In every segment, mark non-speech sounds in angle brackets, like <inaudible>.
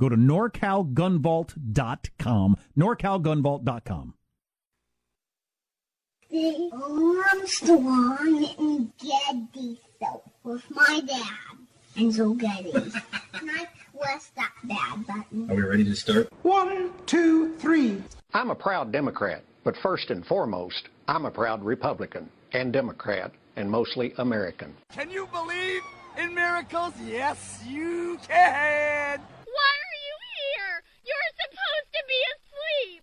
Go to norcalgunvault.com. Norcalgunvault.com. The Armstrong and Getty soap with my dad. And so Getty. <laughs> and I press that bad button. Are we ready to start? One, two, three. I'm a proud Democrat, but first and foremost, I'm a proud Republican and Democrat and mostly American. Can you believe in miracles? Yes, you can. Why are you here? You're supposed to be asleep.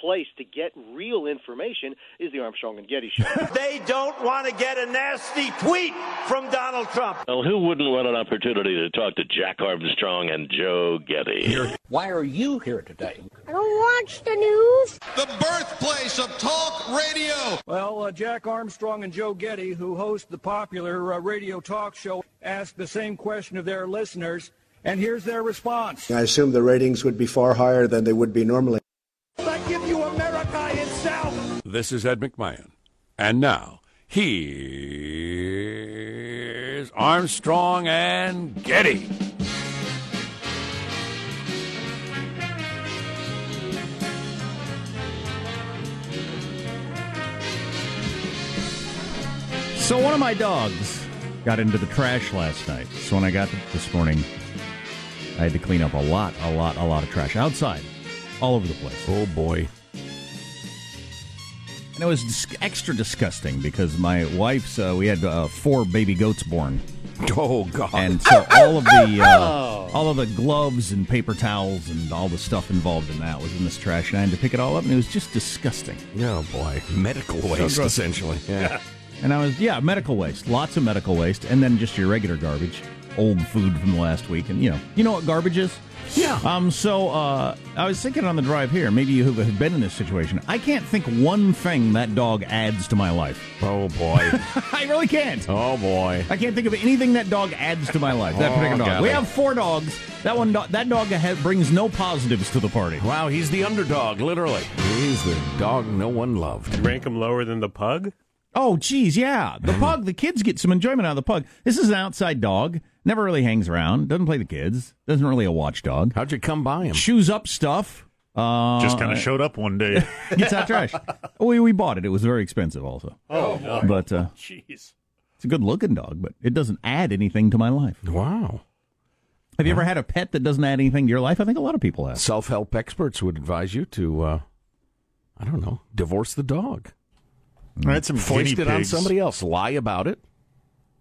place to get real information is the Armstrong and Getty show. <laughs> they don't want to get a nasty tweet from Donald Trump. Well, who wouldn't want an opportunity to talk to Jack Armstrong and Joe Getty? Why are you here today? I don't watch the news. The birthplace of talk radio. Well, uh, Jack Armstrong and Joe Getty, who host the popular uh, radio talk show, asked the same question of their listeners. And here's their response. I assume the ratings would be far higher than they would be normally. I give you America itself. This is Ed McMahon. And now, here's Armstrong and Getty. So one of my dogs got into the trash last night. So when I got this morning, I had to clean up a lot, a lot, a lot of trash outside, all over the place. Oh boy. And it was dis- extra disgusting because my wife's, uh, we had uh, four baby goats born. Oh God! And so all of the <laughs> uh, all of the gloves and paper towels and all the stuff involved in that was in this trash, and I had to pick it all up, and it was just disgusting. Oh boy, medical waste gross. essentially. Yeah. <laughs> And I was yeah, medical waste, lots of medical waste, and then just your regular garbage, old food from the last week, and you know, you know what garbage is. Yeah. Um. So uh, I was thinking on the drive here, maybe you have been in this situation. I can't think one thing that dog adds to my life. Oh boy. <laughs> I really can't. Oh boy. I can't think of anything that dog adds to my life. That Oh, particular dog. golly. We have four dogs. That one, do- that dog ha- brings no positives to the party. Wow, he's the underdog, literally. He's the dog no one loved. Rank him lower than the pug? Oh, geez, yeah. The <laughs> pug, the kids get some enjoyment out of the pug. This is an outside dog. Never really hangs around. Doesn't play the kids. Doesn't really a watchdog. How'd you come by him? Chews up stuff. Uh, Just kind of showed up one day. <laughs> Gets out trash. we we bought it. It was very expensive, also. Oh, no. But uh, Jeez. it's a good looking dog, but it doesn't add anything to my life. Wow. Have you ever had a pet that doesn't add anything to your life? I think a lot of people have. Self help experts would advise you to, uh, I don't know, divorce the dog. I had some Foist guinea it on pigs. somebody else. Lie about it,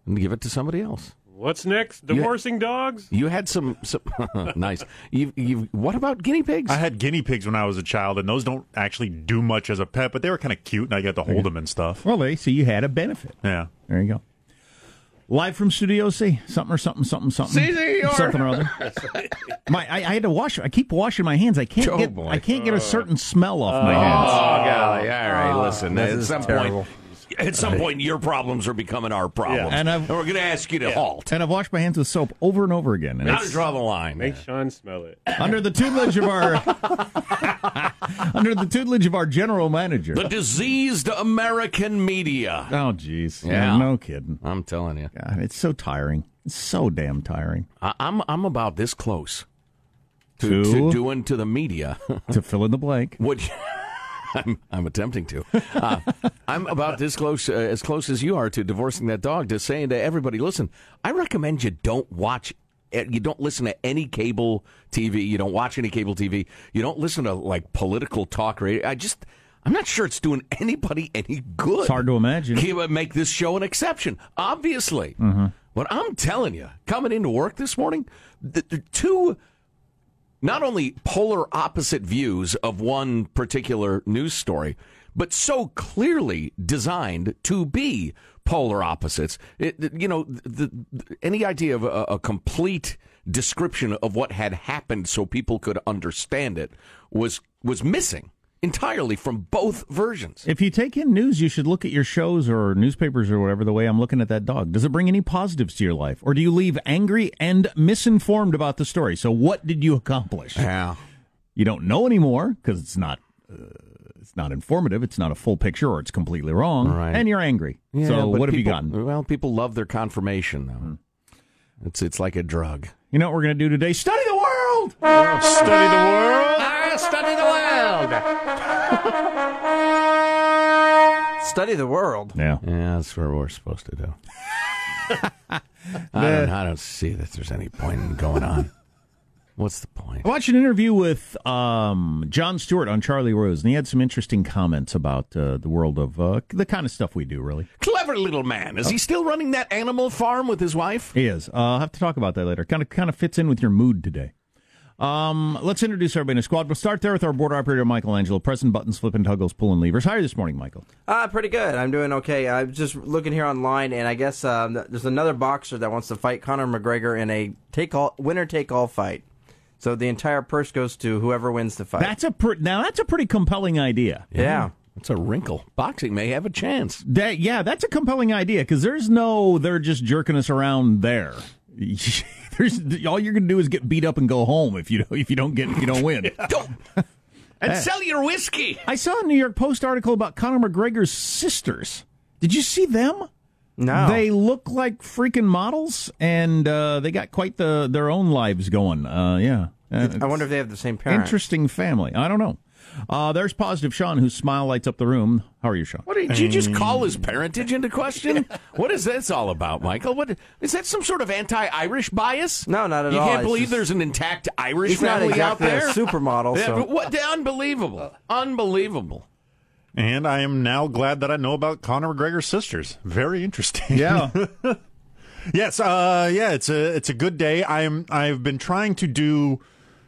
and give it to somebody else. What's next? You- Divorcing dogs? You had some, some <laughs> nice. You, you. What about guinea pigs? I had guinea pigs when I was a child, and those don't actually do much as a pet, but they were kind of cute, and I got to hold them and stuff. Well, they so you had a benefit. Yeah. There you go. Live from Studio C, something or something, something, something, CZR. something or other. <laughs> My, I, I had to wash. I keep washing my hands. I can't Oh, get. boy. I can't get a oh. certain smell off my hands. Oh, hands. golly. All right, listen. This At is some terrible. point, at some point, your problems are becoming our problems, And I've- we're going to ask you to halt. And I've washed my hands with soap over and over again. And How it's- to draw the line? Make Sean smell it. <coughs> under the tutelage of our <laughs> Under the tutelage of our general manager. The diseased American media. Oh, jeez. Yeah. No kidding. I'm telling you. God, it's so tiring. It's so damn tiring. I- I'm I'm about this close to, To? to doing to the media to fill in the blank. <laughs> what <laughs> I'm I'm attempting to. Uh, I'm about this close, uh, as close as you are to divorcing that dog. To saying to everybody, listen, I recommend you don't watch. eh, You don't listen to any cable TV. You don't watch any cable TV. You don't listen to like political talk radio. I just. I'm not sure it's doing anybody any good. It's hard to imagine. He would make this show an exception, obviously. Mhm. But I'm telling you, coming into work this morning, the, the two not only polar opposite views of one particular news story, but so clearly designed to be polar opposites. It, you know, the, the, any idea of a, a complete description of what had happened so people could understand it was was missing entirely from both versions. If you take in news, you should look at your shows or newspapers or whatever the way I'm looking at that dog. Does it bring any positives to your life? Or do you leave angry and misinformed about the story? So, what did you accomplish? Yeah. You don't know anymore because it's not. Uh, it's not informative. It's not a full picture, or it's completely wrong. Right. And you're angry. Yeah, so but what have you gotten? Well, people love their confirmation though. It's it's like a drug. You know what we're going to do today? Study the world. Study the world. I study the world. Study the world. Yeah, yeah, that's what we're supposed to do. <laughs> I don't, I don't see that there's any point in going on. What's the point? I watched an interview with um, Jon Stewart on Charlie Rose, and he had some interesting comments about uh, the world of uh, the kind of stuff we do, really. Clever little man. Is he still running that animal farm with his wife? He is. Uh, I'll have to talk about that later. Kind of kind of fits in with your mood today. Um, let's introduce everybody in the squad. We'll start there with our board operator, Michelangelo, pressing buttons, flipping toggles, pulling levers. How are you this morning, Michael? Uh, pretty good. I'm doing okay. I'm just looking here online, and I guess um, there's another boxer that wants to fight Conor McGregor in a take all winner take all fight. So the entire purse goes to whoever wins the fight. That's a pr- now that's a pretty compelling idea. Yeah. It's a wrinkle. Boxing may have a chance. That yeah, that's a compelling idea because there's no they're just jerking us around there. <laughs> there's all you're gonna do is get beat up and go home if you if you don't get if you don't win. <laughs> Don't. And Hey. sell your whiskey. I saw a New York Post article about Conor McGregor's sisters. Did you see them? No. They look like freaking models, and uh, they got quite the their own lives going. Uh, yeah, Uh, I wonder if they have the same parents. interesting family. I don't know. Uh, there's positive Sean, whose smile lights up the room. How are you, Sean? What did you just call his parentage into question? <laughs> what is this all about, Michael? What is that? Some sort of anti-Irish bias? No, not at you all. You can't It's believe just- there's an intact Irish He's not family exactly out a there. supermodel, Yeah, so- but what? Unbelievable! Unbelievable! And I am now glad that I know about Conor McGregor's sisters. Very interesting. Yeah. <laughs> yes. Uh, yeah. It's a it's a good day. I'm I've been trying to do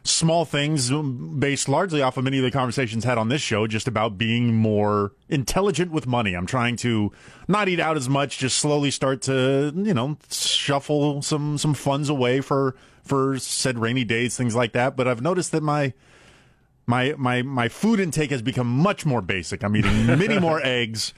small things um, based largely off of many of the conversations had on this show, just about being more intelligent with money. I'm trying to not eat out as much, just slowly start to you know shuffle some some funds away for for said rainy days, things like that. But I've noticed that my my my my food intake has become much more basic. I'm eating many more <laughs> eggs,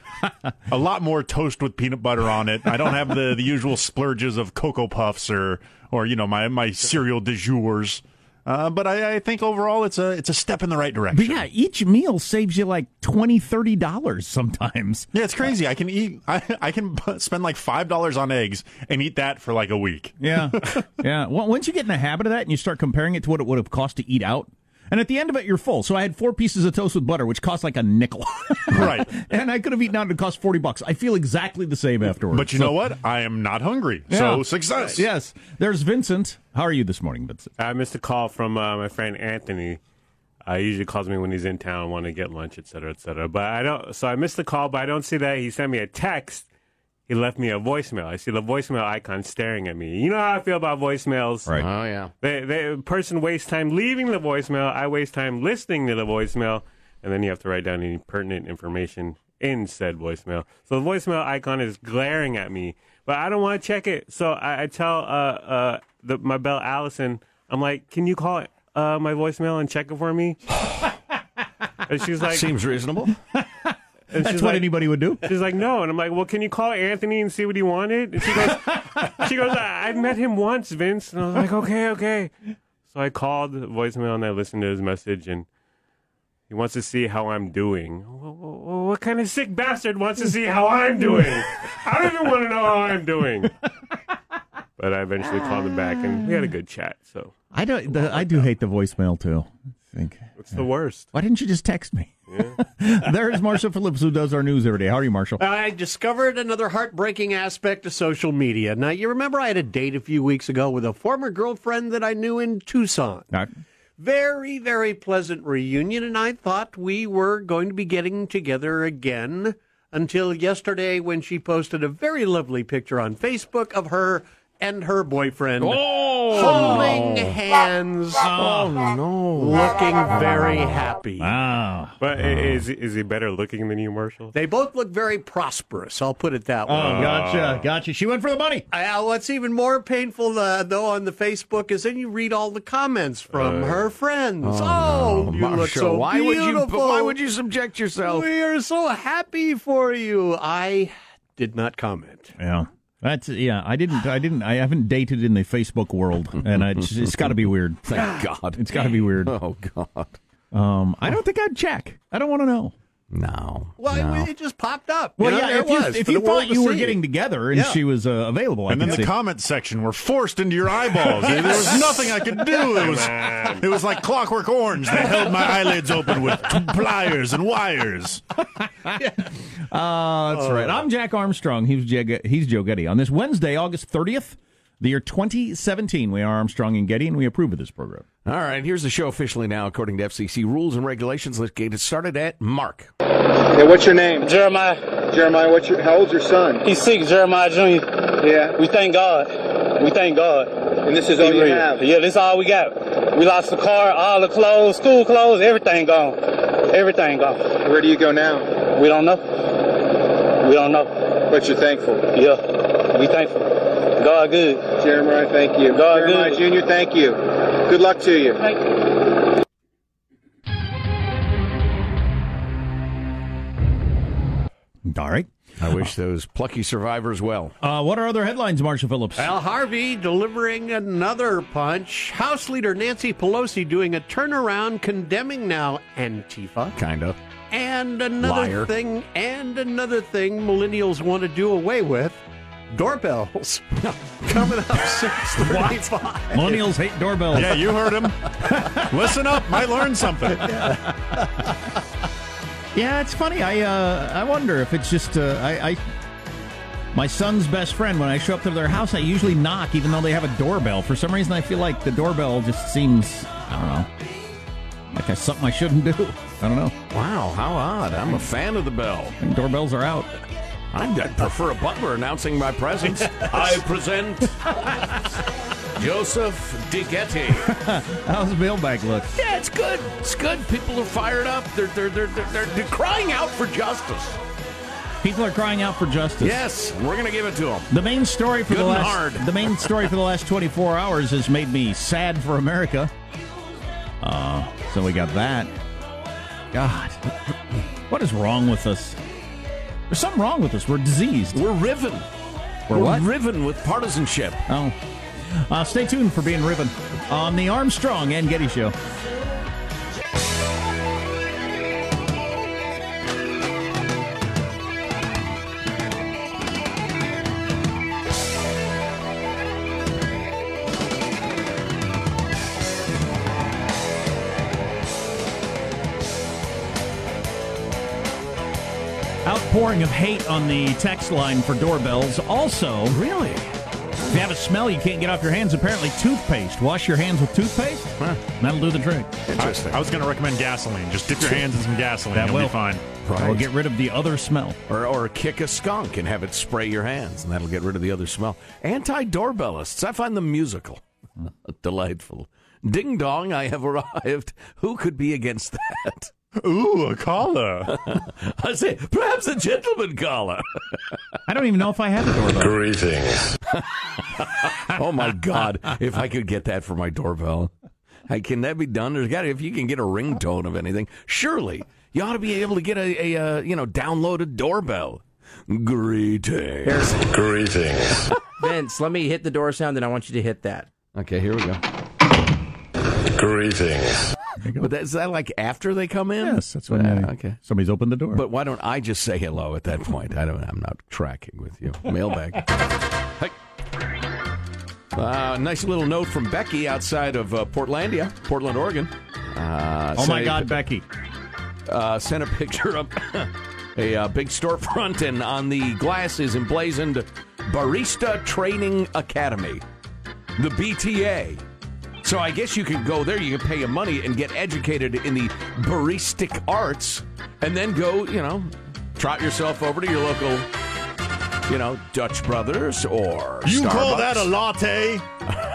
a lot more toast with peanut butter on it. I don't have the, the usual splurges of cocoa puffs or or you know my my cereal de jours. Uh, but I, I think overall it's a it's a step in the right direction. But yeah, each meal saves you like twenty, thirty dollars sometimes. Yeah, it's crazy. I can eat. I, I can <laughs> spend like five dollars on eggs and eat that for like a week. Yeah, <laughs> yeah. Well, once you get in the habit of that and you start comparing it to what it would have cost to eat out, and at the end of it, you're full. So I had four pieces of toast with butter, which cost like a nickel. <laughs> right. And I could have eaten out and it cost forty bucks. I feel exactly the same afterwards. But you So- know what? I am not hungry. Yeah. So success. Yes. There's Vincent. How are you this morning, Vincent? I missed a call from uh, my friend Anthony. Uh, he usually calls me when he's in town, want to get lunch, et cetera, et cetera. But I don't. So I missed the call, but I don't see that he sent me a text. He left me a voicemail. I see the voicemail icon staring at me. You know how I feel about voicemails, Right. Oh yeah. The the person wastes time leaving the voicemail. I waste time listening to the voicemail, and then you have to write down any pertinent information in said voicemail. So the voicemail icon is glaring at me, but I don't want to check it. So I, I tell uh uh the, my bell Allison, I'm like, can you call uh my voicemail and check it for me? <laughs> and she's like, Seems reasonable. <laughs> and That's what like- anybody would do. She's like, no, and I'm like, well, can you call Anthony and see what he wanted? And she goes, <laughs> she goes, I- I've met him once, Vince, and I was like, okay, okay. So I called the voicemail and I listened to his message, and He wants to see how I'm doing. Wh- wh- What kind of sick bastard wants to see how I'm doing? I don't even want to know how I'm doing. But I eventually called him back, and we had a good chat. So I don't. The, I do hate the voicemail too. I think it's the worst. Why didn't you just text me? <laughs> There's Marshall Phillips who does our news every day. How are you, Marshall? I discovered another heartbreaking aspect of social media. Now, you remember I had a date a few weeks ago with a former girlfriend that I knew in Tucson. Very, very pleasant reunion, and I thought we were going to be getting together again until yesterday when she posted a very lovely picture on Facebook of her and her boyfriend holding hands. Oh, no. Looking very happy. Wow. But i- is is he better looking than you, Marshall? They both look very prosperous. I'll put it that way. Oh, gotcha, gotcha. She went for the money. Uh, what's even more painful, uh, though, on the Facebook is then you read all the comments from Uh, her friends. oh, Oh, no. you look Marshall, so why would you- why would you subject yourself? We are so happy for you. I did not comment. Yeah. That's yeah. I didn't. I didn't. I haven't dated in the Facebook world, and I, it's, it's got to be weird. Thank God. It's got to be weird. Oh God. Um, I don't think I'd check. I don't want to know. No. Well, it, it just popped up. Well, You know, yeah. If it you, was if you thought to you were see. getting together and Yeah. she was uh, available, I and then the see. comment section were forced into your eyeballs. there was nothing I could do. It was, it was like Clockwork Orange. They held my eyelids open with pliers and wires. Uh, that's right. I'm Jack Armstrong. He's, Jag- he's Joe Getty. On this Wednesday, August 30th, the year 2017, we are Armstrong and Getty, and we approve of this program. All right, here's the show officially now, according to FCC rules and regulations. Let's get it started at Mark. Yeah, what's your name? Jeremiah. Jeremiah, what's your, how old's your son? He's six, Jeremiah Jr. Yeah. We thank God. We thank God. And this is all He you have? Yeah, this is all we got. We lost the car, all the clothes, school clothes, everything gone. Everything gone. Where do you go now? We don't know. We don't know. But you're thankful. Yeah. We thankful. God good. Jeremiah, thank you. God Jeremiah good. Jr., thank you. Good luck to you. Thank you. All right. I wish those plucky survivors well. Uh, what are other headlines, Marshall Phillips? Al Harvey delivering another punch. House Leader Nancy Pelosi doing a turnaround, condemning now Antifa. Kind of. And another Liar. thing, and another thing millennials want to do away with doorbells. <laughs> Coming up 635. Millennials hate doorbells. Yeah, you heard him. <laughs> Listen up. Might learn something. <laughs> Yeah, it's funny. I uh, I wonder if it's just uh, I, I my son's best friend. When I show up to their house, I usually knock, even though they have a doorbell. For some reason, I feel like the doorbell just seems I don't know like that's something I shouldn't do. I don't know. Wow, how odd. I'm a fan of the bell. And doorbells are out. I'd, I'd prefer a butler announcing my presence. <laughs> I present Joseph DeGetti. <laughs> How's the mailbag look? Yeah, it's good. It's good. People are fired up. They're they're they're they're, they're, they're crying out for justice. People are crying out for justice. Yes, we're gonna give it to them. The main story for Good the last hard. the main story for the last <laughs> 24 hours has made me sad for America. Uh, so we got that. God, what is wrong with us? There's something wrong with us. We're diseased. We're riven. We're what? riven with partisanship. Oh. Uh, stay tuned for being riven on the Armstrong and Getty Show. Outpouring of hate on the text line for doorbells. Also, really, if you have a smell you can't get off your hands, apparently toothpaste. Wash your hands with toothpaste. That'll do the trick. Interesting. I was going to recommend gasoline. Just dip your hands in some gasoline. That You'll will. be fine. Or get rid of the other smell. Or, or kick a skunk and have it spray your hands, and that'll get rid of the other smell. Anti doorbellists, I find them musical. <laughs> Delightful. Ding dong, I have arrived. Who could be against that? Ooh, a caller. <laughs> I say, perhaps a gentleman caller. <laughs> I don't even know if I have a doorbell. Greetings. <laughs> oh my God! If I could get that for my doorbell, I, can that be done? There's got if you can get a ringtone of anything, surely you ought to be able to get a, a uh, you know downloaded doorbell. Greetings. Greetings. Vince, let me hit the door sound, and I want you to hit that. Okay, here we go. Greetings. But that, is that like after they come in? Yes, that's when Uh, they- okay. somebody's opened the door. But why don't I just say hello at that point? I don't. I'm not tracking with you. Mailbag. hey. Uh, nice little note from Becky outside of uh, Portlandia, Portland, Oregon. Uh, oh my a- God, Becky! uh, sent a picture of <laughs> a uh, big storefront, and on the glass is emblazoned Barista Training Academy, the BTA. So I guess you could go there, you can pay your money and get educated in the baristic arts, and then go, you know, trot yourself over to your local, you know, Dutch Brothers or You call that a latte? <laughs>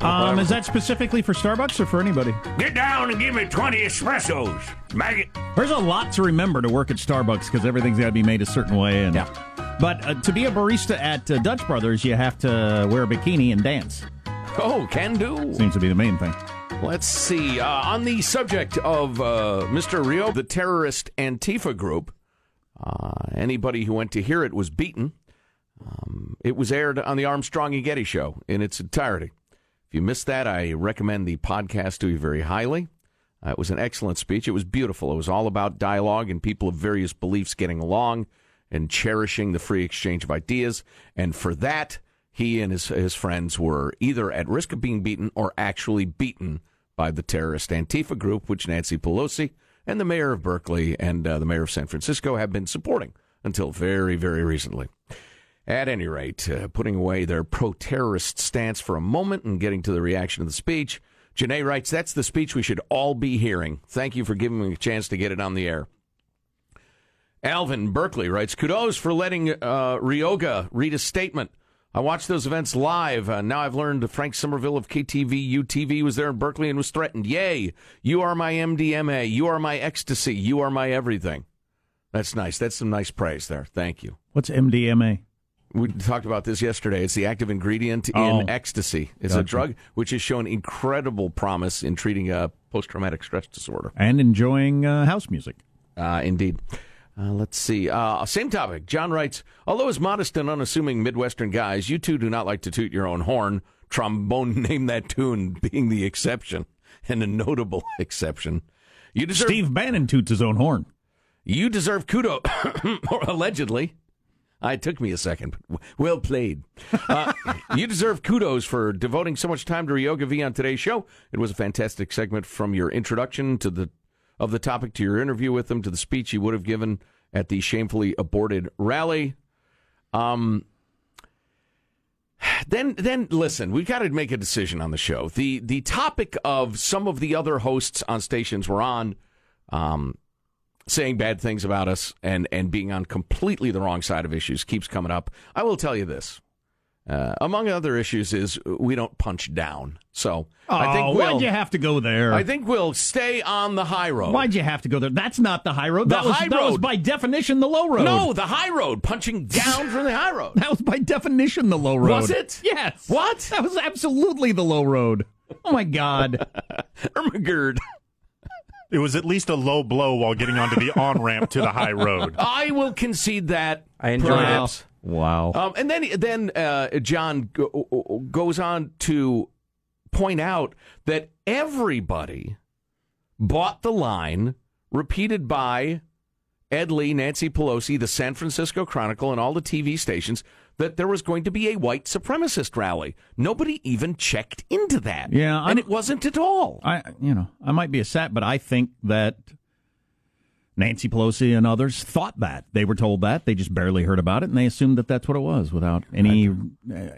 Um, is that specifically for Starbucks or for anybody? Get down and give me 20 espressos. Maggot. There's a lot to remember to work at Starbucks because everything's got to be made a certain way. And, yeah. But uh, to be a barista at uh, Dutch Brothers, you have to wear a bikini and dance. Oh, can do. Seems to be the main thing. Let's see. Uh, on the subject of uh, Mr. Rio, the terrorist Antifa group, uh, anybody who went to hear it was beaten. Um, it was aired on the Armstrong and Getty show in its entirety. If you missed that, I recommend the podcast to you very highly. Uh, it was an excellent speech. It was beautiful. It was all about dialogue and people of various beliefs getting along and cherishing the free exchange of ideas. And for that, he and his, his friends were either at risk of being beaten or actually beaten by the terrorist Antifa group, which Nancy Pelosi and the mayor of Berkeley and uh, the mayor of San Francisco have been supporting until very, very recently. At any rate, uh, putting away their pro terrorist stance for a moment and getting to the reaction of the speech, Janae writes, That's the speech we should all be hearing. Thank you for giving me a chance to get it on the air. Alvin Berkeley writes, Kudos for letting uh, Ryoga read a statement. I watched those events live. Uh, now I've learned Frank Somerville of KTVU TV was there in Berkeley and was threatened. Yay, you are my MDMA. You are my ecstasy. You are my everything. That's nice. That's some nice praise there. Thank you. What's MDMA? We talked about this yesterday. It's the active ingredient Oh. in ecstasy. It's a drug which has shown incredible promise in treating uh, post-traumatic stress disorder. And enjoying uh, house music. Uh, indeed. Uh, let's see. Uh, same topic. John writes, although as modest and unassuming Midwestern guys, you two do not like to toot your own horn. Trombone <laughs> named that tune being the exception, and a notable <laughs> exception. You deserve Steve Bannon toots his own horn. you deserve kudos, <coughs> or allegedly. It took me a second. but Well played. Uh, <laughs> you deserve kudos for devoting so much time to Ryoga V on today's show. It was a fantastic segment from your introduction to the of the topic to your interview with him to the speech you would have given at the shamefully aborted rally. Um, then then listen, we've got to make a decision on the show. The the topic of some of the other hosts on stations were on um, saying bad things about us and and being on completely the wrong side of issues keeps coming up. I will tell you this. Uh, among other issues is we don't punch down. So I Oh, think we'll, why'd you have to go there? I think we'll stay on the high road. Why'd you have to go there? That's not the high road. The that was, high that was by definition the low road. No, the high road, punching down from the high road. <laughs> That was by definition the low road. Was it? Yes. What? That was absolutely the low road. Oh my God. <laughs> Ermagerd. It was at least a low blow while getting onto the on ramp to the high road. I will concede that. I enjoyed it. Wow. Um, and then then uh, John go, goes on to point out that everybody bought the line repeated by Ed Lee, Nancy Pelosi, the San Francisco Chronicle, and all the TV stations that there was going to be a white supremacist rally. Nobody even checked into that. Yeah, I'm- and it wasn't at all. I, you know, I might be a sap, but I think that Nancy Pelosi and others thought that they were told that they just barely heard about it, and they assumed that that's what it was without any uh,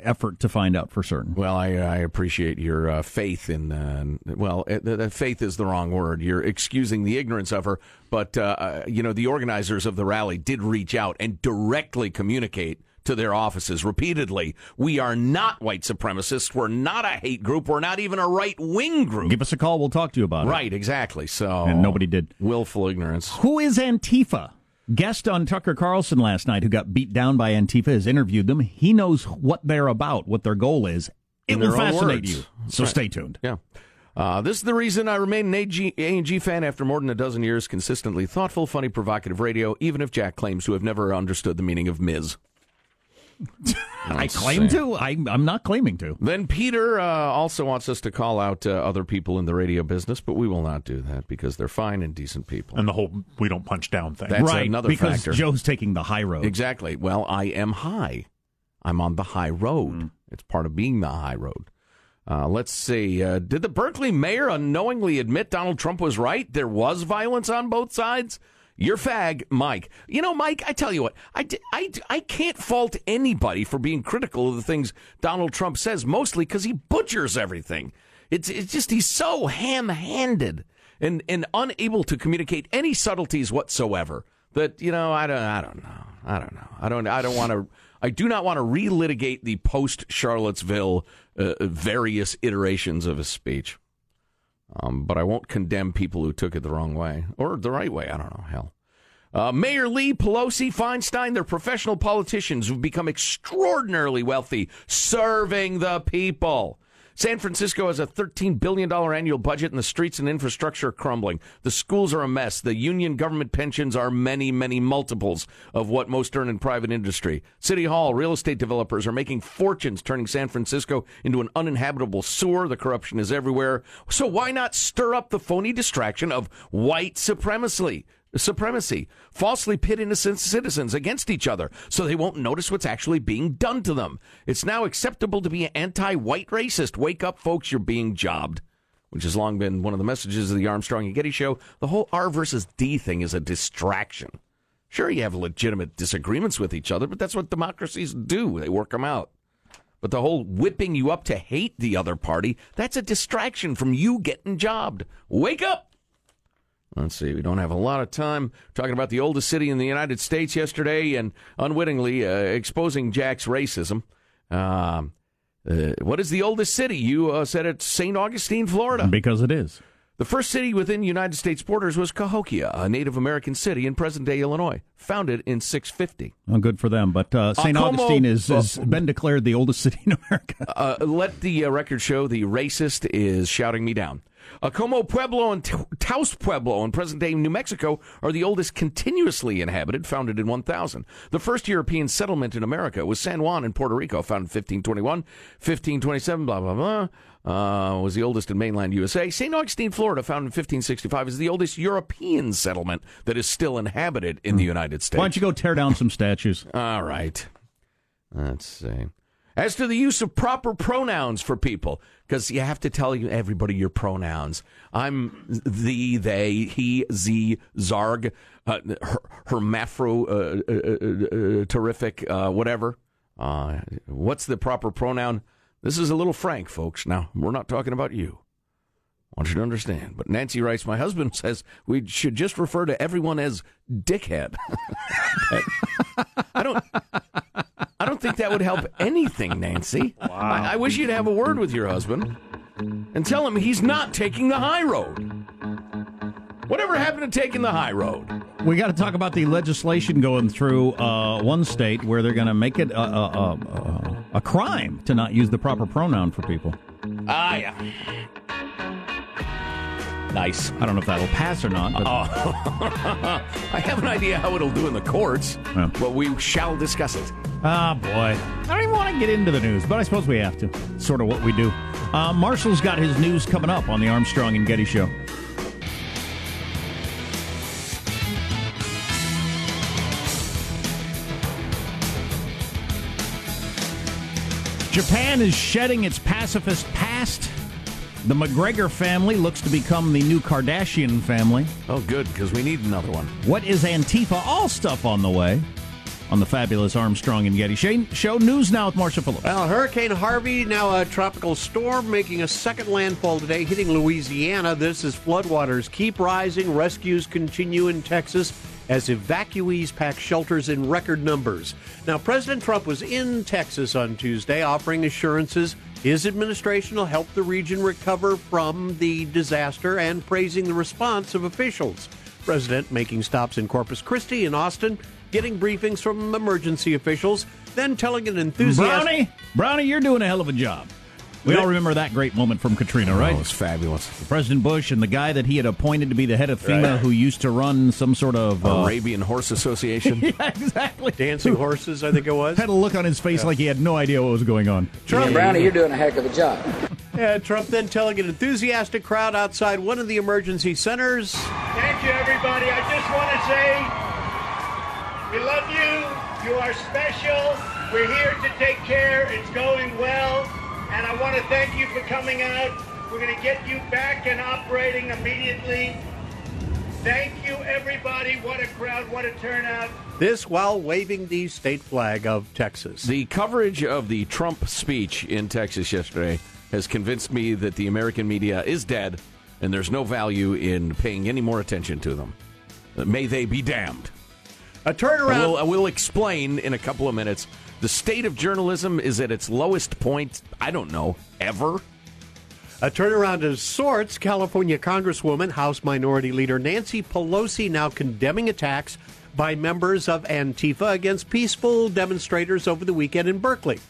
effort to find out for certain. Well, I, I appreciate your uh, faith in. Uh, well, uh, faith is the wrong word. You're excusing the ignorance of her, but uh, uh, you know the organizers of the rally did reach out and directly communicate to their offices repeatedly. We are not white supremacists. We're not a hate group. We're not even a right wing group. Give us a call; we'll talk to you about it. Right, exactly. So And nobody did. willful ignorance. Who is Antifa? Guest on Tucker Carlson last night, who got beat down by Antifa, has interviewed them. He knows what they're about, what their goal is. It will fascinate words. you. So Right. stay tuned. Yeah. Uh, this is the reason I remain an AG, A&G fan after more than a dozen years. Consistently thoughtful, funny, provocative radio, even if Jack claims to have never understood the meaning of Ms. I claim to. I, I'm not claiming to. Then Peter uh, also wants us to call out uh, other people in the radio business, but we will not do that because they're fine and decent people. And the whole we don't punch down thing. That's right, another because factor. Joe's taking the high road. Exactly. Well, I am high. I'm on the high road. Mm. It's part of being the high road. Uh, let's see. Uh, did the Berkeley mayor unknowingly admit Donald Trump was right? There was violence on both sides. You're fag, Mike. You know, Mike, I tell you what, I, I, I can't fault anybody for being critical of the things Donald Trump says, mostly because he butchers everything. It's, it's just, he's so ham handed and, and unable to communicate any subtleties whatsoever that, you know, I don't, I don't know. I don't know. I don't, I don't want to, I do not want to relitigate the post Charlottesville uh, various iterations of his speech. Um, but I won't condemn people who took it the wrong way or the right way. I don't know. Hell. Uh, Mayor Lee, Pelosi, Feinstein, they're professional politicians who've become extraordinarily wealthy serving the people. San Francisco has a $13 billion annual budget, and the streets and infrastructure are crumbling. The schools are a mess. The union government pensions are many, many multiples of what most earn in private industry. City Hall, real estate developers are making fortunes turning San Francisco into an uninhabitable sewer. The corruption is everywhere. So why not stir up the phony distraction of white supremacy? Supremacy, falsely pit innocent citizens against each other so they won't notice what's actually being done to them. It's now acceptable to be anti white racist. Wake up, folks, you're being jobbed. Which has long been one of the messages of the Armstrong and Getty show. The whole R versus D thing is a distraction. Sure, you have legitimate disagreements with each other, but that's what democracies do. They work them out. But the whole whipping you up to hate the other party, that's a distraction from you getting jobbed. Wake up! Let's see. We don't have a lot of time talking about the oldest city in the United States yesterday and unwittingly uh, exposing Jack's racism. Um, uh, what is the oldest city? You uh, said it's St. Augustine, Florida. Because it is. The first city within United States borders was Cahokia, a Native American city in present day Illinois, founded in 650. Well, good for them. But uh, St. Augustine has been declared the oldest <laughs> city in America. Uh, let the uh, record show the racist is shouting me down. Uh, Acoma Pueblo and Taos Pueblo in present day New Mexico are the oldest continuously inhabited, founded in 1000. The first European settlement in America was San Juan in Puerto Rico, founded in 1521. 1527, blah, blah, blah. Uh, was the oldest in mainland USA. St. Augustine, Florida, founded in 1565, is the oldest European settlement that is still inhabited in the United States. Why don't you go tear down some statues? All right. Let's see. As to the use of proper pronouns for people, because you have to tell everybody your pronouns. I'm the, they, he, z, zarg, uh, her, hermaphro, uh, uh, uh, uh, terrific, uh, whatever. Uh, what's the proper pronoun? This is a little frank, folks. Now, we're not talking about you. I want you to understand. But Nancy writes, my husband <laughs> says we should just refer to everyone as dickhead. <laughs> I don't. I don't think that would help anything, Nancy. Wow. I, I wish you'd have a word with your husband and tell him he's not taking the high road. Whatever happened to taking the high road? We got to talk about the legislation going through uh, one state where they're going to make it a, a, a, a crime to not use the proper pronoun for people. Ah, yeah. Nice. I don't know if that'll pass or not. But... Oh. <laughs> I have an idea how it'll do in the courts, Yeah. but we shall discuss it. Ah, boy. I don't even want to get into the news, but I suppose we have to. Sort of what we do. Uh, Marshall's got his news coming up on the Armstrong and Getty Show. Japan is shedding its pacifist past. The McGregor family looks to become the new Kardashian family. Oh, good, because we need another one. What is Antifa? All stuff on the way on the fabulous Armstrong and Getty Shane Show. News now with Marshall Phillips. Well, Hurricane Harvey, now a tropical storm, making a second landfall today, hitting Louisiana. This is floodwaters keep rising. Rescues continue in Texas as evacuees pack shelters in record numbers. Now, President Trump was in Texas on Tuesday offering assurances his administration will help the region recover from the disaster and praising the response of officials. President making stops in Corpus Christi and Austin, getting briefings from emergency officials, then telling an enthusiastic. Brownie, Brownie, you're doing a hell of a job. We all remember that great moment from Katrina, right? Oh, it was fabulous. President Bush and the guy that he had appointed to be the head of FEMA, Right. who used to run some sort of uh, Arabian Horse Association. <laughs> yeah, exactly. Dancing horses, I think it was. Had a look on his face like he had no idea what was going on. Trump- Brownie, you're doing a heck of a job. Yeah, Trump then telling an enthusiastic crowd outside one of the emergency centers. Thank you, everybody. I just want to say we love you. You are special. We're here to take care. It's going well. And I want to thank you for coming out. We're going to get you back and operating immediately. Thank you, everybody. What a crowd. What a turnout. This while waving the state flag of Texas. The coverage of the Trump speech in Texas yesterday has convinced me that the American media is dead and there's no value in paying any more attention to them. May they be damned. A turnaround. I will, I will explain in a couple of minutes. The state of journalism is at its lowest point, I don't know, ever. A turnaround of sorts. California Congresswoman, House Minority Leader Nancy Pelosi now condemning attacks by members of Antifa against peaceful demonstrators over the weekend in Berkeley.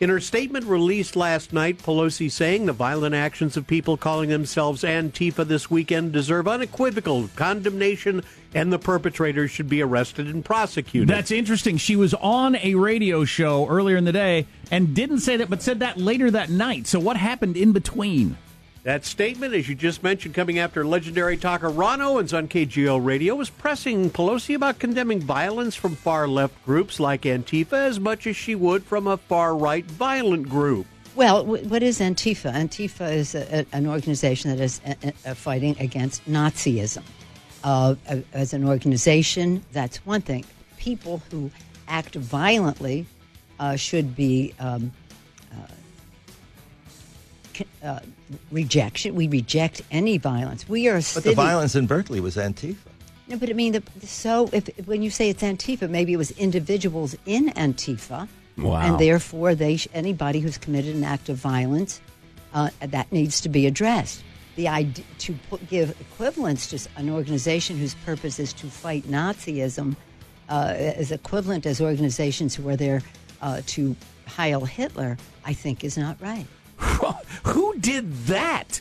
In her statement released last night, Pelosi saying the violent actions of people calling themselves Antifa this weekend deserve unequivocal condemnation and the perpetrators should be arrested and prosecuted. That's interesting. She was on a radio show earlier in the day and didn't say that, but said that later that night. So what happened in between? That statement, as you just mentioned, coming after legendary talker Ronn Owens on KGO Radio, was pressing Pelosi about condemning violence from far left groups like Antifa as much as she would from a far right violent group. Well, what is Antifa? Antifa is a, a, an organization that is uh uh fighting against Nazism. Uh, a- as an organization, that's one thing. People who act violently uh, should be um, uh, uh, rejection. We reject any violence. We are a But the violence in Berkeley was Antifa. No, but I mean, the, so if when you say it's Antifa, maybe it was individuals in Antifa, Wow. and therefore they anybody who's committed an act of violence uh, that needs to be addressed. The idea to put, give equivalence to an organization whose purpose is to fight Nazism uh, is equivalent as organizations who are there uh, to Heil Hitler. I think is not right. <laughs> Who did that?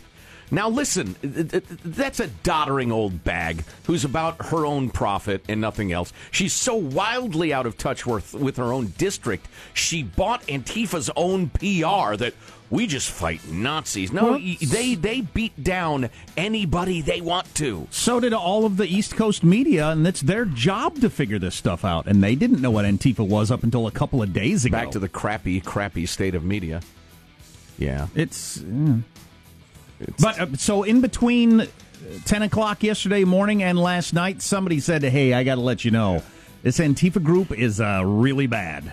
Now, listen, th- th- that's a doddering old bag who's about her own profit and nothing else. She's so wildly out of touch with, with her own district, she bought Antifa's own PR that we just fight Nazis. No, they, they beat down anybody they want to. So did all of the East Coast media, and it's their job to figure this stuff out. And they didn't know what Antifa was up until a couple of days ago. Back to the crappy, crappy state of media. Yeah. It's. mm. But uh, so in between uh, 10 o'clock yesterday morning and last night, somebody said, Hey, I got to let you know, this Antifa group is uh, really bad.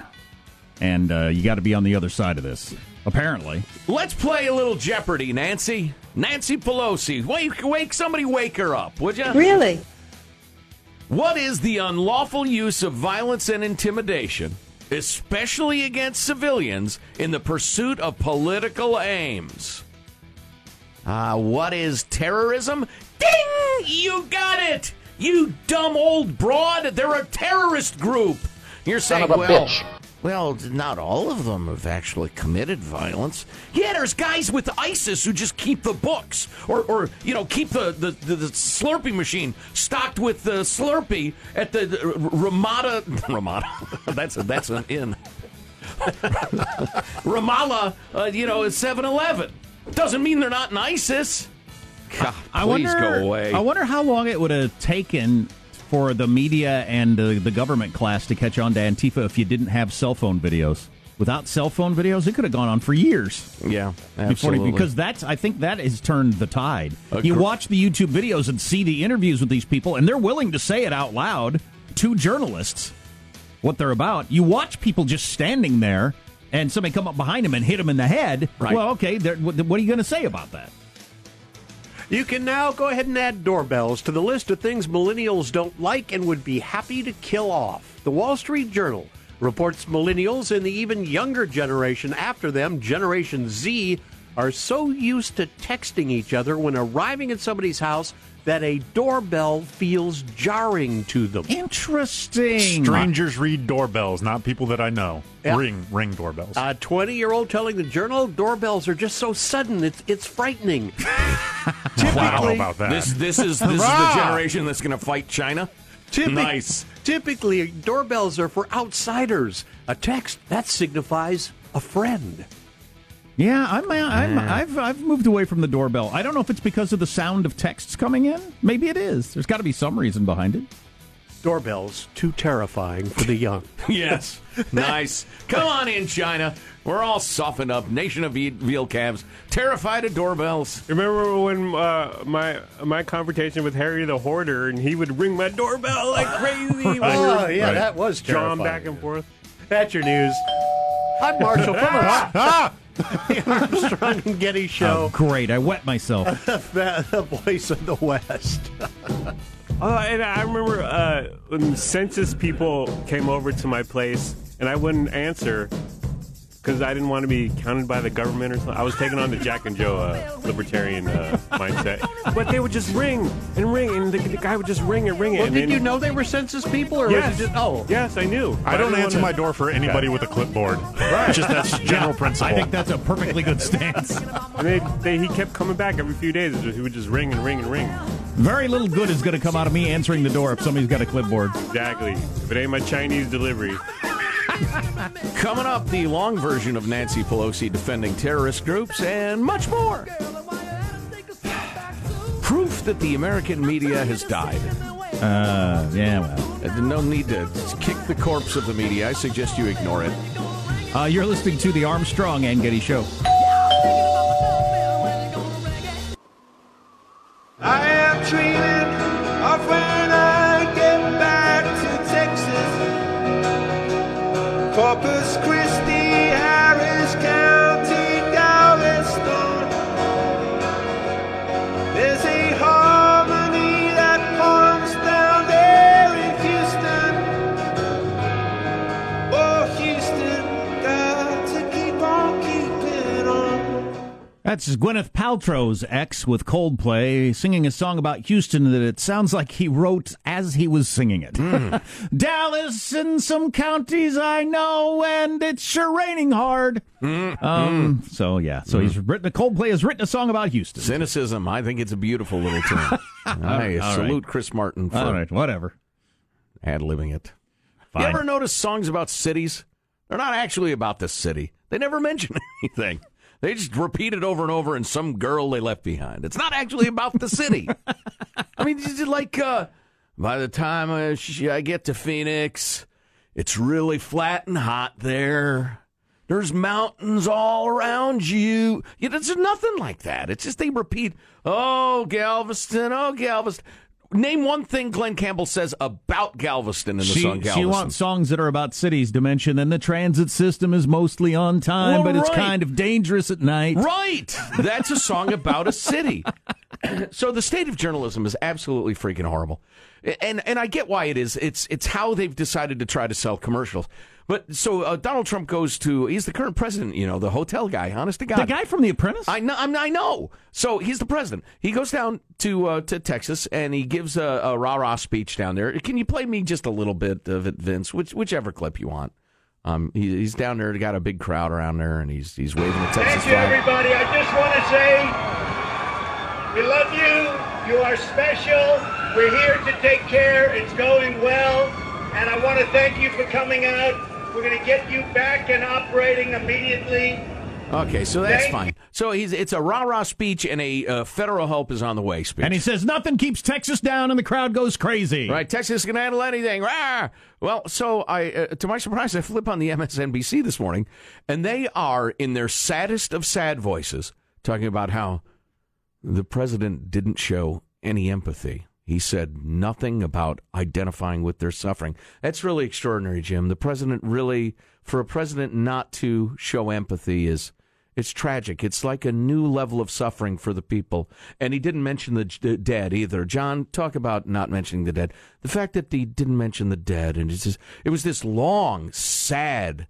And uh, you got to be on the other side of this, apparently. Let's play a little Jeopardy, Nancy. Nancy Pelosi. Wake, wake, somebody wake her up, would you? Really? What is the unlawful use of violence and intimidation, especially against civilians, in the pursuit of political aims? Uh, what is terrorism? Ding! You got it! You dumb old broad! They're a terrorist group! You're Son saying, of a well, bitch. Well, not all of them have actually committed violence. Yeah, there's guys with ISIS who just keep the books, or, or you know, keep the, the, the, the Slurpee machine stocked with the Slurpee at the, the Ramada. <laughs> Ramada. <laughs> that's a, that's an inn. <laughs> Ramallah, uh, you know, is 7-Eleven. Doesn't mean they're not in ISIS. God, I please wonder, go away. I wonder how long it would have taken for the media and uh, the government class to catch on to Antifa if you didn't have cell phone videos. Without cell phone videos, it could have gone on for years. Yeah, absolutely. because that's, I think that has turned the tide. You watch the YouTube videos and see the interviews with these people, and they're willing to say it out loud to journalists what they're about. You watch people just standing there, and somebody come up behind them and hit them in the head. Right. Well, okay, what are you going to say about that? You can now go ahead and add doorbells to the list of things millennials don't like and would be happy to kill off. The Wall Street Journal reports millennials and the even younger generation after them, Generation Z, are so used to texting each other when arriving at somebody's house that a doorbell feels jarring to them. Interesting. Strangers read doorbells, not people that I know. Yeah. Ring ring doorbells. A 20 year old telling the journal doorbells are just so sudden, it's, it's frightening. I don't know Typically- about that. This this is this is the generation that's going to fight China. Typic- Nice. Typically, doorbells are for outsiders. A text, that signifies a friend. Yeah, I'm, I'm, I've, I've moved away from the doorbell. I don't know if it's because of the sound of texts coming in. Maybe it is. There's got to be some reason behind it. Doorbells, too terrifying for the young. <laughs> Yes. nice. Come on in, China. We're all softened up. Nation of veal calves. Terrified of doorbells. Remember when uh, my my confrontation with Harry the Hoarder, and he would ring my doorbell like crazy. <laughs> Oh, yeah, that was John back and forth. That's your news. I'm Marshall <laughs> Phillips. The <laughs> Armstrong and Getty Show. Oh, great. I wet myself. <laughs> the voice of the West. Oh, <laughs> and I remember uh, when census people came over to my place, and I wouldn't answer because I didn't want to be counted by the government or something. I was taking on the Jack and Joe uh, libertarian uh, mindset, but they would just ring and ring, and the, the guy would just ring and ring it. Well, and did then- you know they were census people, or Yes. was it just oh? Yes, I knew. I don't didn't answer wanna- my door for anybody with a clipboard. Just that's general principle. I think that's a perfectly good stance. And they, they, he kept coming back every few days. He would just ring and ring and ring. Very little good is going to come out of me answering the door if somebody's got a clipboard. Exactly. If it ain't my Chinese delivery. Coming up, the long version of Nancy Pelosi defending terrorist groups and much more. Proof that the American media has died. Uh, yeah, well. Uh, No need to kick the corpse of the media. I suggest you ignore it. Uh, you're listening to the Armstrong and Getty Show. That's Gwyneth Paltrow's ex with Coldplay singing a song about Houston that it sounds like he wrote as he was singing it. Hmm. <laughs> Dallas and some counties I know, and it's sure raining hard. Hmm. Um, hmm. so yeah, so he's written. Coldplay has written a song about Houston. Cynicism. I think it's a beautiful little tune. I <laughs> All salute right. Chris Martin for All right, whatever. ad libbing it. Fine. You ever notice songs about cities? They're not actually about the city. They never mention <laughs> anything. They just repeat it over and over and some girl they left behind. It's not actually about the city. <laughs> I mean, it's like uh, by the time uh, sh- I get to Phoenix, it's really flat and hot there. There's mountains all around you. Know, There's nothing like that. It's just they repeat, oh, Galveston, oh, Galveston. Name one thing Glen Campbell says about Galveston in the She, song Galveston. she wants songs that are about cities to mention, and the transit system is mostly on time, Well, but it's kind of dangerous at night. Right. That's a song about a city. <laughs> so the state of journalism is absolutely freaking horrible. And and I get why it is. It's it's how they've decided to try to sell commercials. But so uh, Donald Trump goes to he's the current president, you know, the hotel guy, honest to God. The guy from The Apprentice? I know I'm, I know. So he's the president. He goes down to uh, to Texas and he gives a, a rah-rah speech down there. Can you play me just a little bit of it, Vince? Which whichever clip you want. Um, he, he's down there. Got a big crowd around there, and he's he's waving the Texas Thank you, flag. everybody. I just want to say we love you. You are special. We're here to take care. It's going well. And I want to thank you for coming out. We're going to get you back and operating immediately. Okay, so that's Thank- fine. So he's it's a rah rah speech and a uh, federal help is on the way speech. And he says nothing keeps Texas down, and the crowd goes crazy. Right, Texas can handle anything. Rah! Well, so I, uh, to my surprise, I flip on the MSNBC this morning, and they are in their saddest of sad voices talking about how the president didn't show any empathy. He said nothing about identifying with their suffering. That's really extraordinary, Jim. The president really, for a president not to show empathy is. It's tragic. It's like a new level of suffering for the people. And he didn't mention the d- dead either. John, talk about not mentioning the dead. The fact that he didn't mention the dead, and it's just, it was this long, sad,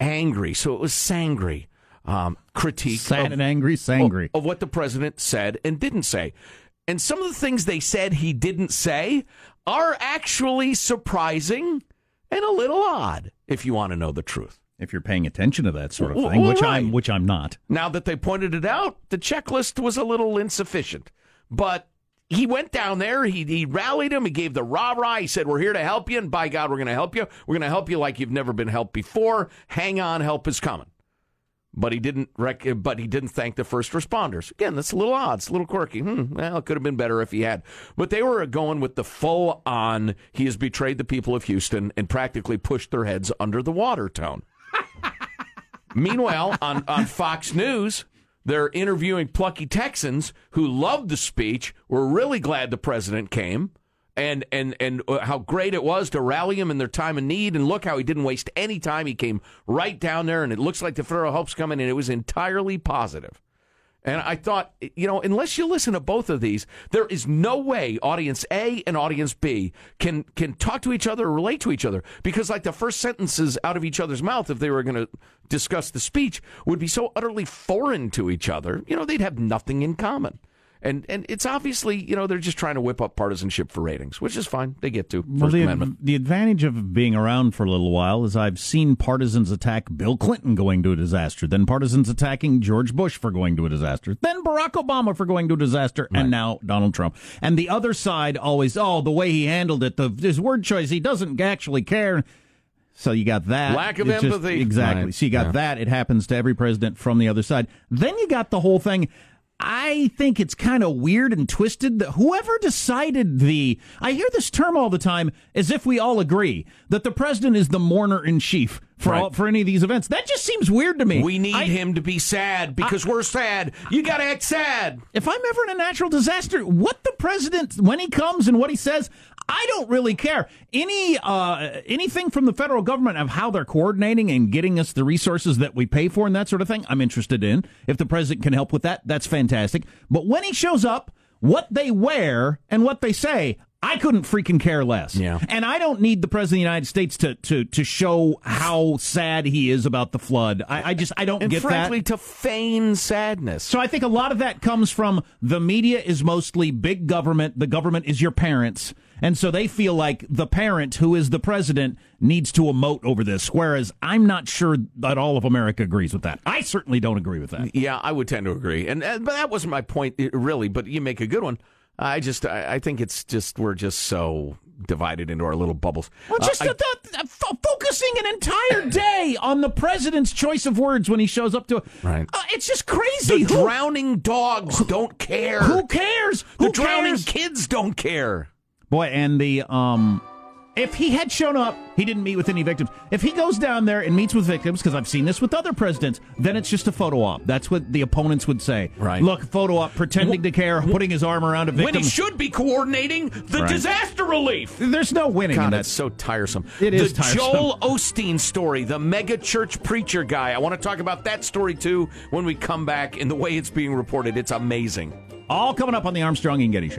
angry. So it was sangry. um, critique Sad of, and angry, sangry. of what the president said and didn't say. And some of the things they said he didn't say are actually surprising and a little odd, if you want to know the truth. If you're paying attention to that sort of thing, well, which right. I'm which I'm not. Now that they pointed it out, the checklist was a little insufficient. But he went down there, he, he rallied him, he gave the rah rah. He said, We're here to help you, and by God, we're going to help you. We're going to help you like you've never been helped before. Hang on, help is coming. But he didn't. Rec- but he didn't thank the first responders. Again, that's a little odd. It's a little quirky. Hmm, well, it could have been better if he had. But they were going with the full on. He has betrayed the people of Houston and practically pushed their heads under the water tone. <laughs> Meanwhile, on, on Fox News, they're interviewing plucky Texans who loved the speech, were really glad the president came, and, and, and uh, how great it was to rally him in their time of need. And look how he didn't waste any time. He came right down there, and it looks like the federal help's coming, and it was entirely positive. And I thought, you know, unless you listen to both of these, there is no way audience A and audience B can can talk to each other or relate to each other because, like, the first sentences out of each other's mouth, if they were going to discuss the speech, would be so utterly foreign to each other. You know, they'd have nothing in common. And and it's obviously, you know, they're just trying to whip up partisanship for ratings, which is fine. They get to First Well, the, Amendment. the advantage of being around for a little while is I've seen partisans attack Bill Clinton going to a disaster, then partisans attacking George Bush for going to a disaster, then Barack Obama for going to a disaster, and now Donald Trump. And the other side always, oh, the way he handled it, the his word choice, he doesn't actually care. So you got that Lack of It's just- empathy. exactly. Right. So you got Yeah. that. It happens to every president from the other side. Then you got the whole thing. I think it's kind of weird and twisted that whoever decided the. I hear this term all the time as if we all agree that the president is the mourner in chief for Right. all, for any of these events. That just seems weird to me. We need I- him to be sad because we're sad. You got to act sad. If I'm ever in a natural disaster, what the president when he comes and what he says, I don't really care. Any uh, anything from the federal government of how they're coordinating and getting us the resources that we pay for and that sort of thing, I'm interested in. If the president can help with that, that's fantastic. But when he shows up, what they wear and what they say, I couldn't freaking care less. Yeah. And I don't need the president of the United States to to to show how sad he is about the flood. I, I just I don't And get that. frankly, to feign sadness. So I think a lot of that comes from the media is mostly big government. The government is your parents. And so they feel like the parent, who is the president, needs to emote over this. Whereas I'm not sure that all of America agrees with that. I certainly don't agree with that. Yeah, I would tend to agree, and, and but that wasn't my point uh, really. But you make a good one. I just, I, I think it's just we're just so divided into our little bubbles. Well, just Uh, I- the, the, the- focusing an entire day on the president's choice of words when he shows up to. It. Right. Uh, it's just crazy. the Who- drowning dogs don't care. Who cares? The Who drowning cares? kids don't care. Boy, and the um if he had shown up, he didn't meet with any victims. If he goes down there and meets with victims, because I've seen this with other presidents, then it's just a photo op. That's what the opponents would say. Right. Look, photo op, pretending to care, putting his arm around a victim. When he should be coordinating the Right. disaster relief. There's no winning in God, that. that's so tiresome. It is the tiresome. Joel Osteen story, the mega church preacher guy. I want to talk about that story too when we come back. In the way it's being reported, it's amazing. All coming up on the Armstrong and Getty Show.